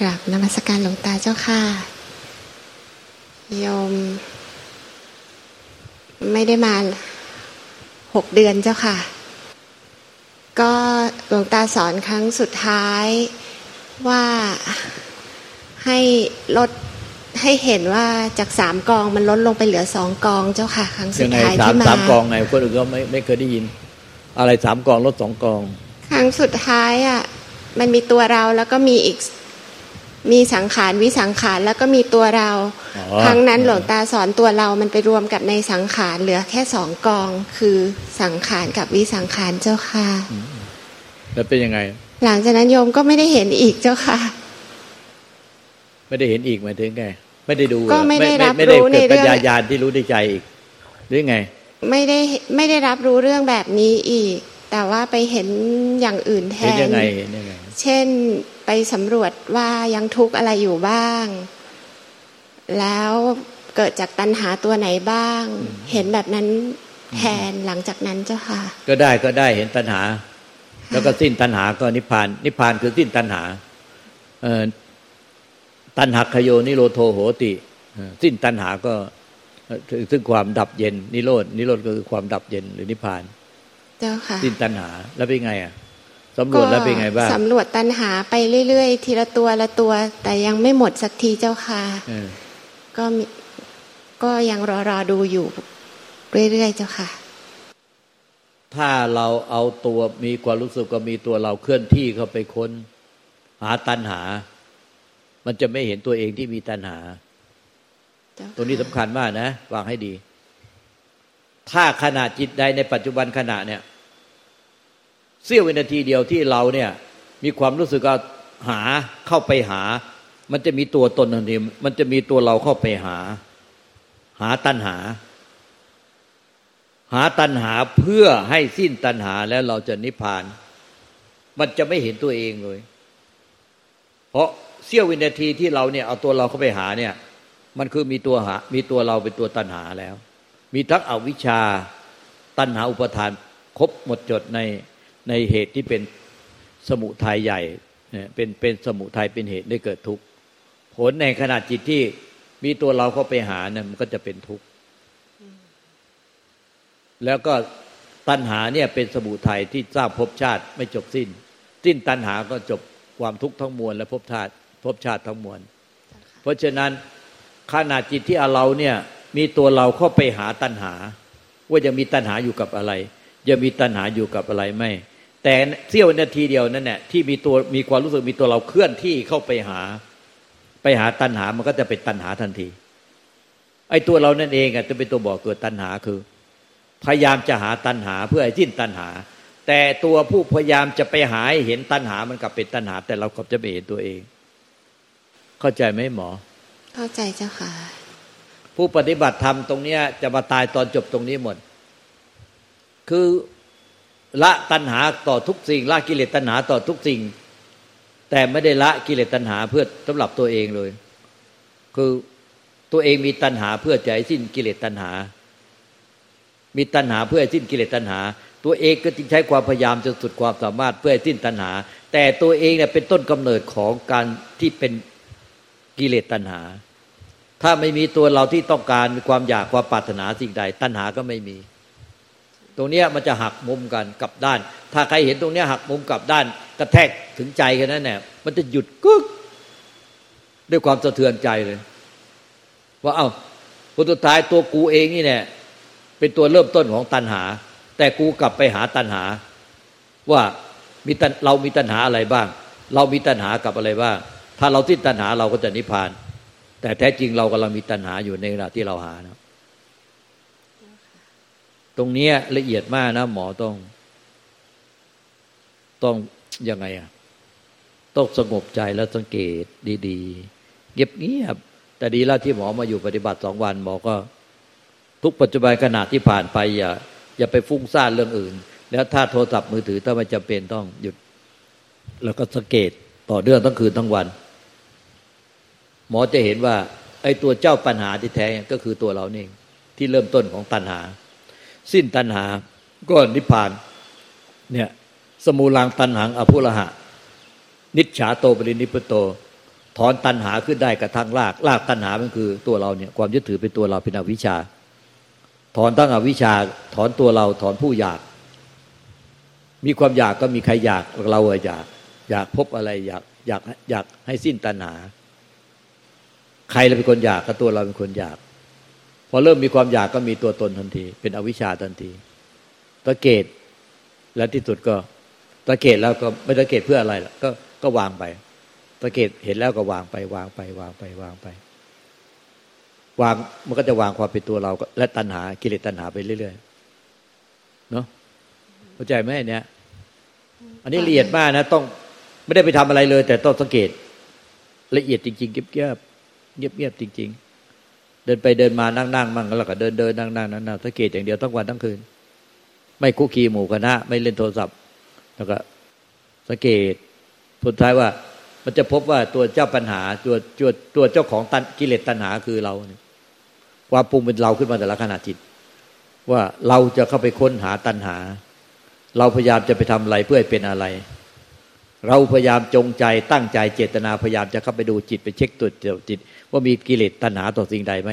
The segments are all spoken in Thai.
กราบนมัสการหลวงตาเจ้าค่ะโยม ไม่ได้มาหกเดือนเจ้าค่ะ ก็หลวงตาสอนครั้งสุดท้ายว่าให้ลดให้เห็นว่าจากสามกองมันลดลงไปเหลือสองกองเจ้าค่ะ ครั้งสุดท้ายที่มาสามกองไงคนอื่นก็ไม่ไม่เคยได้ยิน อะไรสามกองลดสองกอง ครั้งสุดท้ายอะ มันมีตัวเราแล้วก็มีอีก มีสังขารวิสังขารแล้วก็มีตัวเราครั้งนั้นหลวงตาสอนตัวเรามันไปรวมกับในสังขารเหลือแค่สองกองคือสังขารกับวิสังขารเจ้าค่ะแล้วเป็นยังไง หลังจากนั้นโยมก็ไม่ได้เห็นอีกเจ้าค่ะ ไม่ได้เห็นอีกหมายถึงไง ไม่ได้ดูก็ไม่ได้รับรู้ในเรื่องปัญญาญาณที่รู้ในใจอีกหรือไง ไม่ได้ไม่ได้รับรู้เรื่องแบบนี้อีก แต่ว่าไปเห็นอย่างอื่นแทนเห็นยังไงเห็นยังไงเช่น ไปสำรวจว่ายังทุกข์อะไรอยู่บ้าง แล้วเกิดจากตัณหาตัวไหนบ้าง เห็นแบบนั้นแทนหลังจากนั้นเจ้าค่ะ ก็ได้ก็ได้เห็นตัณหา แล้วก็สิ้นตัณหาก็นิพพาน นิพพานคือสิ้นตัณหาเออตัณหักขโยนิโรโทโหติสิ้นตัณหาก็ซึ่งความดับเย็น นิโรดนิโรธก็คือความดับเย็นหรือนิพพาน เจ้าค่ะ สิ้นตัณหาแล้วเป็นไงอะ สำรวจแล้วเป็นไงบ้างสำรวจตัณหาไปเรื่อยๆ ทีละตัวละตัว แต่ยังไม่หมดสักทีเจ้าค่ะก็ก็ยังรอรอดูอยู่เรื่อยๆเจ้าค่ะ ถ้าเราเอาตัวมีความรู้สึกก็มีตัวเราเคลื่อนที่เข้าไปค้น หาตัณหา มันจะไม่เห็นตัวเองที่มีตัณหา ตัวนี้สำคัญมากนะวางให้ดี ถ้าขณะจิตใดในปัจจุบันขณะเนี่ย เสี้ยววินาทีเดียวที่เราเนี่ยมีความรู้สึกว่าหาเข้าไปหา มันจะมีตัวตนทันทีมันจะมีตัวเราเข้าไปหา หาตัณหา หาตัณหาเพื่อให้สิ้นตัณหาแล้วเราจะนิพพาน มันจะไม่เห็นตัวเองเลย เพราะเสี้ยววินาทีที่เราเนี่ยเอาตัวเราเข้าไปหาเนี่ย มันคือมีตัวหา มีตัวเราเป็นตัวตัณหาแล้ว มีทั้งอวิชชาตัณหาอุปทานครบหมดจดใน ในเหตุที่เป็นสมุทัยใหญ่เป็นเป็นสมุทัยเป็นเหตุได้เกิดทุกข์ผลในขณะจิตที่มีตัวเราเข้าไปหาเนี่ยมันก็จะเป็นทุกข์แล้วก็ตัณหาเนี่ยเป็นสมุทัยที่ทราบภพชาติไม่จบสิ้น สิ้นตัณหาก็จบความทุกข์ทั้งมวลและภพชาติภพชาติทั้งมวล เพราะฉะนั้นขณะจิตที่เราเนี่ยมีตัวเราเข้าไปหาตัณหา ว่าจะมีตัณหาอยู่กับอะไร จะมีตัณหาอยู่กับอะไรไม่ แต่เสี้ยวนาทีเดียวนั่นแหละที่มีตัวมีความรู้สึกมีตัวเราเคลื่อนที่เข้าไปหา ไปหาตัณหามันก็จะเป็นตัณหาทันที ไอ้ตัวเรานั่นเองอะจะเป็นตัวบอกเกิดตัณหาคือ พยายามจะหาตัณหาเพื่อให้สิ้นตัณหา แต่ตัวผู้พยายามจะไปหาเห็นตัณหามันกลับเป็นตัณหา แต่เรากลับจะไม่เห็นตัวเอง เข้าใจไหมหมอ เข้าใจเจ้าค่ะผู้ปฏิบัติธรรมตรงเนี้ยจะมาตายตอนจบตรงนี้หมด คือ ละตัณหาต่อทุกสิ่ง ละกิเลสตัณหาต่อทุกสิ่ง แต่ไม่ได้ละกิเลสตัณหาเพื่อสำหรับตัวเองเลย คือตัวเองมีตัณหาเพื่อจะให้สิ้นกิเลสตัณหา มีตัณหาเพื่อให้สิ้นกิเลสตัณหา ตัวเองก็จึงใช้ความพยายามจนสุดความสามารถเพื่อให้สิ้นตัณหา แต่ตัวเองเนี่ยเป็นต้นกำเนิดของการที่เป็นกิเลสตัณหา ถ้าไม่มีตัวเราที่ต้องการมีความอยากความปรารถนาสิ่งใด ตัณหาก็ไม่มี ตรงเนี้ยมันจะหักมุมกันกลับด้าน ถ้าใครเห็นตรงเนี้ยหักมุมกลับด้าน กระแทกถึงใจแค่นั้นเนี่ยมันจะหยุดกึกด้วยความสะเทือนใจเลย ว่าเอา้าผลสุดท้ายตัวกูเองนี่เนี่ยเป็นตัวเริ่มต้นของตัณหา แต่กูกลับไปหาตัณหา ว่ามีตันเรามีตัณหาอะไรบ้าง เรามีตัณหากับอะไรบ้าง ถ้าเราสิ้นตัณหาเราก็จะนิพพาน แต่แท้จริงเรากำลังมีตัณหาอยู่ในขณะที่เราหานะ ตรงนี้ละเอียดมากนะ หมอต้อง ต้องยังไงอะต้องสงบใจแล้วสังเกตดี ๆ เงียบเงียบแต่ดีแล้วที่หมอมาอยู่ปฏิบัติสองวันหมอก็ ทุกปัจจุบันขณะที่ผ่านไปอย่าอย่าไปฟุ้งซ่านเรื่องอื่น แล้วถ้าโทรศัพท์มือถือถ้าไม่จำเป็นต้องหยุด แล้วก็สังเกตต่อเนื่องทั้งคืนทั้งวัน หมอจะเห็นว่า ไอ้ตัวเจ้าปัญหาที่แท้ก็คือตัวเราเองที่เริ่มต้นของตัณหา สิ้นตัณหา ก็นิพพาน เนี่ยสมูลังตัณหังอภุระหะ นิจฉาโตปรินิพโต ถอนตัณหาขึ้นได้กระทั่งรากรากตัณหามันคือตัวเราเนี่ยความยึดถือเป็นตัวเราเป็นอวิชชา ถอนตั้งอวิชชา ถอนตัวเราถอนผู้อยาก มีความอยากก็มีใครอยากเราอยาก อยากพบอะไรอยากอยากอยากให้สิ้นตัณหา ใครเราเป็นคนอยากก็ตัวเราเป็นคนอยาก พอเริ่มมีความอยากก็มีตัวตนทันที เป็นอวิชชาทันทีตะเกตและที่สุดก็ตะเกตแล้วก็ไม่ตะเกตเพื่ออะไรล่ะก็ก็วางไปตะเกตเห็นแล้วก็วางไป วางไป วางไปวางไป วางมันก็จะวางความเป็นตัวเราและตัณหากิเลสตัณหาไปเรื่อยๆเนาะเข้าใจไหมเนี่ย อันนี้ละเอียดมากนะ ต้องไม่ได้ไปทำอะไรเลย แต่ต้องสังเกต ละเอียดจริงๆเงียบๆเงียบๆจริง ๆ ดินไปเดินมานั่งนั่งมั่งแล้วก็เดินเดินนั่งนั่งนั่งนั่งสังเกตอย่างเดียวทั้งวันทั้งคืน ไม่คุกคีหมู่คณะ ไม่เล่นโทรศัพท์ แล้วก็สังเกตสุดท้ายว่ามันจะพบว่าตัวเจ้าปัญหาตัวตัวตัวเจ้าของตันกิเลสตัณหาคือเราเนี่ยความปรุงเป็นเราขึ้นมาแต่ละขณะจิต ว่าเราจะเข้าไปค้นหาตัณหา เราพยายามจะไปทำอะไรเพื่อให้เป็นอะไร เราพยายามจงใจตั้งใจเจตนาพยายามจะเข้าไปดูจิตไปเช็คตัวจิต ว่ามีกิเลสตัณหาต่อสิ่งใดไหม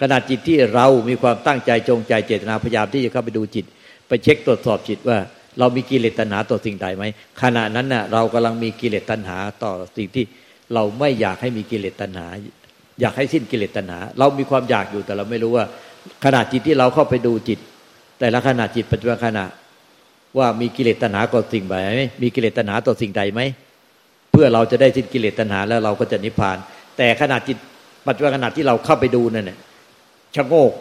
ขณะจิตที่เรามีความตั้งใจจงใจเจตนาพยายามที่จะเข้าไปดูจิต ไปเช็คตรวจสอบจิตว่า เรามีกิเลสตัณหาต่อสิ่งใดไหมขณะนั้นน่ะเรากำลังมีกิเลสตัณหาต่อสิ่งที่เราไม่อยากให้มีกิเลสตัณหา อยากให้สิ้นกิเลสตัณหา เรามีความอยากอยู่แต่เราไม่รู้ว่าขณะจิตที่เราเข้าไปดูจิต แต่ละขณะจิตปัจจุบันขณะ ว่ามีกิเลสตัณหาต่อสิ่งใดไหมมีกิเลสตัณหาต่อสิ่งใดไหมเพื่อเราจะได้สิ้นกิเลสตัณหาแล้วเราก็จะนิพพาน แต่ขณะจิตปัจจุบันขณะที่เราเข้าไปดูนั่นเนี่ยชะโงก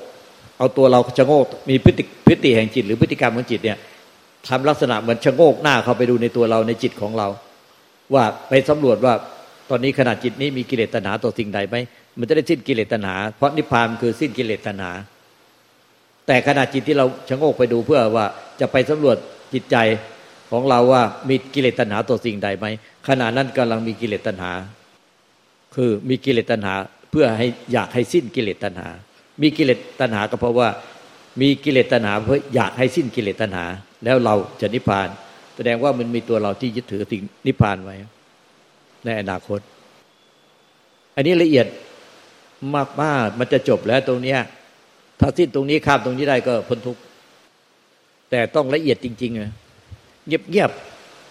เอาตัวเราชะโงก มีพฤติพฤติแห่งจิต หรือพฤติกรรมของจิตเนี่ยทำลักษณะเหมือนชะโงกหน้าเข้าไปดูในตัวเราในจิตของเรา ว่าไปสำรวจว่าตอนนี้ขณะจิตนี้มีกิเลสตัณหาต่อสิ่งใดไหมมันจะได้สิ้นกิเลสตัณหา เพราะนิพพานคือสิ้นกิเลสตัณหา แต่ขณะจิตที่เราชะโงกไปดูเพื่อว่าจะไปสำรวจ จิตใจของเราว่ามีกิเลสตัณหาต่อสิ่งใดไหมขณะนั้นกำลังมีกิเลสตัณหา คือมีกิเลสตัณหาเพื่อให้อยากให้สิ้นกิเลสตัณหา มีกิเลสตัณหาก็เพราะว่ามีกิเลสตัณหาเพื่ออยากให้สิ้นกิเลสตัณหา แล้วเราจะนิพพาน แสดงว่ามันมีตัวเราที่ยึดถือสิ่งนิพพานไว้ ในอนาคต อันนี้ละเอียดมากมามันจะจบแล้วตรงเนี้ยถ้าสิ้นตรงนี้ข้ามตรงนี้ได้ก็พ้นทุกข์ แต่ต้องละเอียดจริงๆนะเงียบเงียบ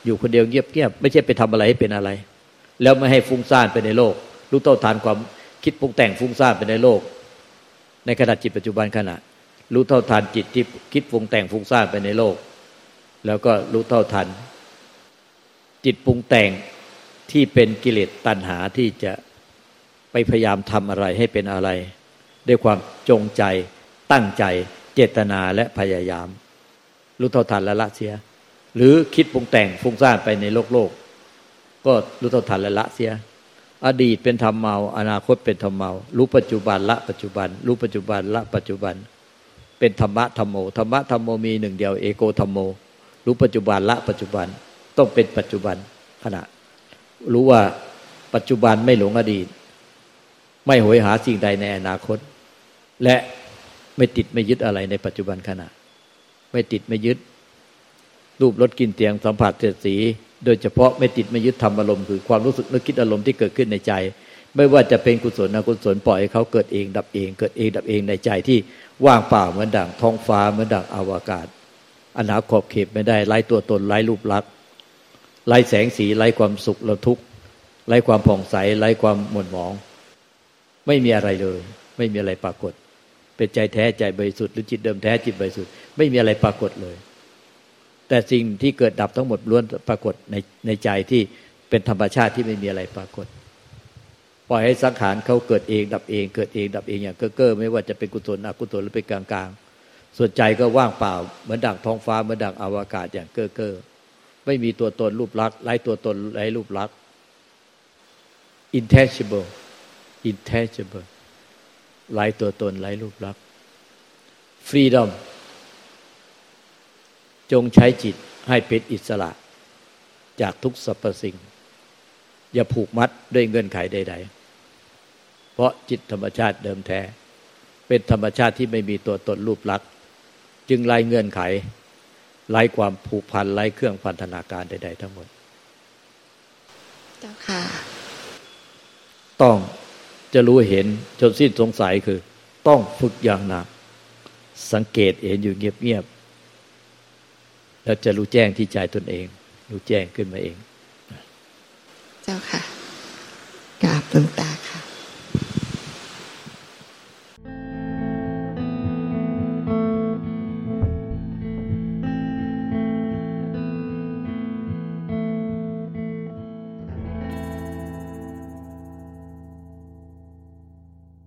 อยู่คนเดียวเงียบเงียบไม่ใช่ไปทำอะไรให้เป็นอะไร แล้วไม่ให้ฟุ้งซ่านไปในโลก รู้เท่าทานความคิดปรุงแต่งฟุ้งซ่านไปในโลก ในขณะจิตปัจจุบันขณะ รู้เท่าทานจิตที่คิดปรุงแต่งฟุ้งซ่านไปในโลก แล้วก็รู้เท่าทัน จิตปรุงแต่งที่เป็นกิเลสตัณหาที่จะไปพยายามทำอะไรให้เป็นอะไร ด้วยความจงใจตั้งใจเจตนาและพยายาม รู้เท่าทันและละเสีย หรือคิดปรุงแต่งฟุ้งซ่านไปในโลกโลก ก็รู้เท่าทันและละเสีย อดีตเป็นธรรมเมา อนาคตเป็นธรรมเมา รู้ปัจจุบันละปัจจุบัน รู้ปัจจุบันละปัจจุบัน เป็นธรรมะธรรมโมธรรมะธรรมโมมีหนึ่งเดียวเอโกธรรมโม รู้ปัจจุบันละปัจจุบันต้องเป็นปัจจุบันขณะ รู้ว่าปัจจุบันไม่หลงอดีต ไม่หวยหาสิ่งใดในอนาคต และไม่ติดไม่ยึดอะไรในปัจจุบันขณะ ไม่ติดไม่ยึด รูปรสกลิ่นเตียงสัมผัสเสียสี โดยเฉพาะไม่ติดไม่ยึดทำอารมณ์คือความรู้สึกนึกคิดอารมณ์ที่เกิดขึ้นในใจ ไม่ว่าจะเป็นกุศลอกุศลปล่อยให้เขาเกิดเองดับเอง เกิดเองดับเองในใจที่ว่างเปล่าเหมือนดั่งท้องฟ้าเหมือนดั่งอวกาศอนาขอบเขตไม่ได้ไร้ตัวตนไร้รูปลักษณ์ไร้แสงสีไร้ความสุขและทุกข์ไร้ความผ่องใสไร้ความหม่นหมอง ไม่มีอะไรเลย ไม่มีอะไรปรากฏ เป็นใจแท้ใจบริสุทธิ์หรือจิตเดิมแท้จิตบริสุทธิ์ไม่มีอะไรปรากฏเลย แต่สิ่งที่เกิดดับทั้งหมดล้วนปรากฏในในใจที่เป็นธรรมชาติที่ไม่มีอะไรปรากฏปล่อยให้สังขารเขาเกิดเองดับเอง เกิดเองดับเองอย่างเก้อเก้อไม่ว่าจะเป็นกุศลอกุศลหรือเป็นกลางกลางส่วนใจก็ว่างเปล่า เหมือนดังท้องฟ้าเหมือนดังอวกาศอย่างเก้อเก้อไม่มีตัวตนรูปลักษณ์ไร้ตัวตนไร้รูปลักษณ์ intangible intangible ไร้ตัวตนไร้รูปลักษณ์ freedom จงใช้จิตให้เป็นอิสระ จากทุกสรรพสิ่ง อย่าผูกมัดด้วยเงื่อนไขใด ๆ เพราะจิตธรรมชาติเดิมแท้ เป็นธรรมชาติที่ไม่มีตัวตนรูปลักษณ์จึงไล่เงื่อนไขไล่ความผูกพันไล่เครื่องพันธนาการใด ๆ ทั้งหมด เจ้าค่ะ ต้อง จะรู้เห็นจนสิ้นสงสัยคือ ต้องฝึกอย่างหนัก สังเกตเห็นอยู่เงียบๆแล้วจะรู้แจ้งที่ใจตนเอง รู้แจ้งขึ้นมาเอง เจ้าค่ะกราบหลวงตา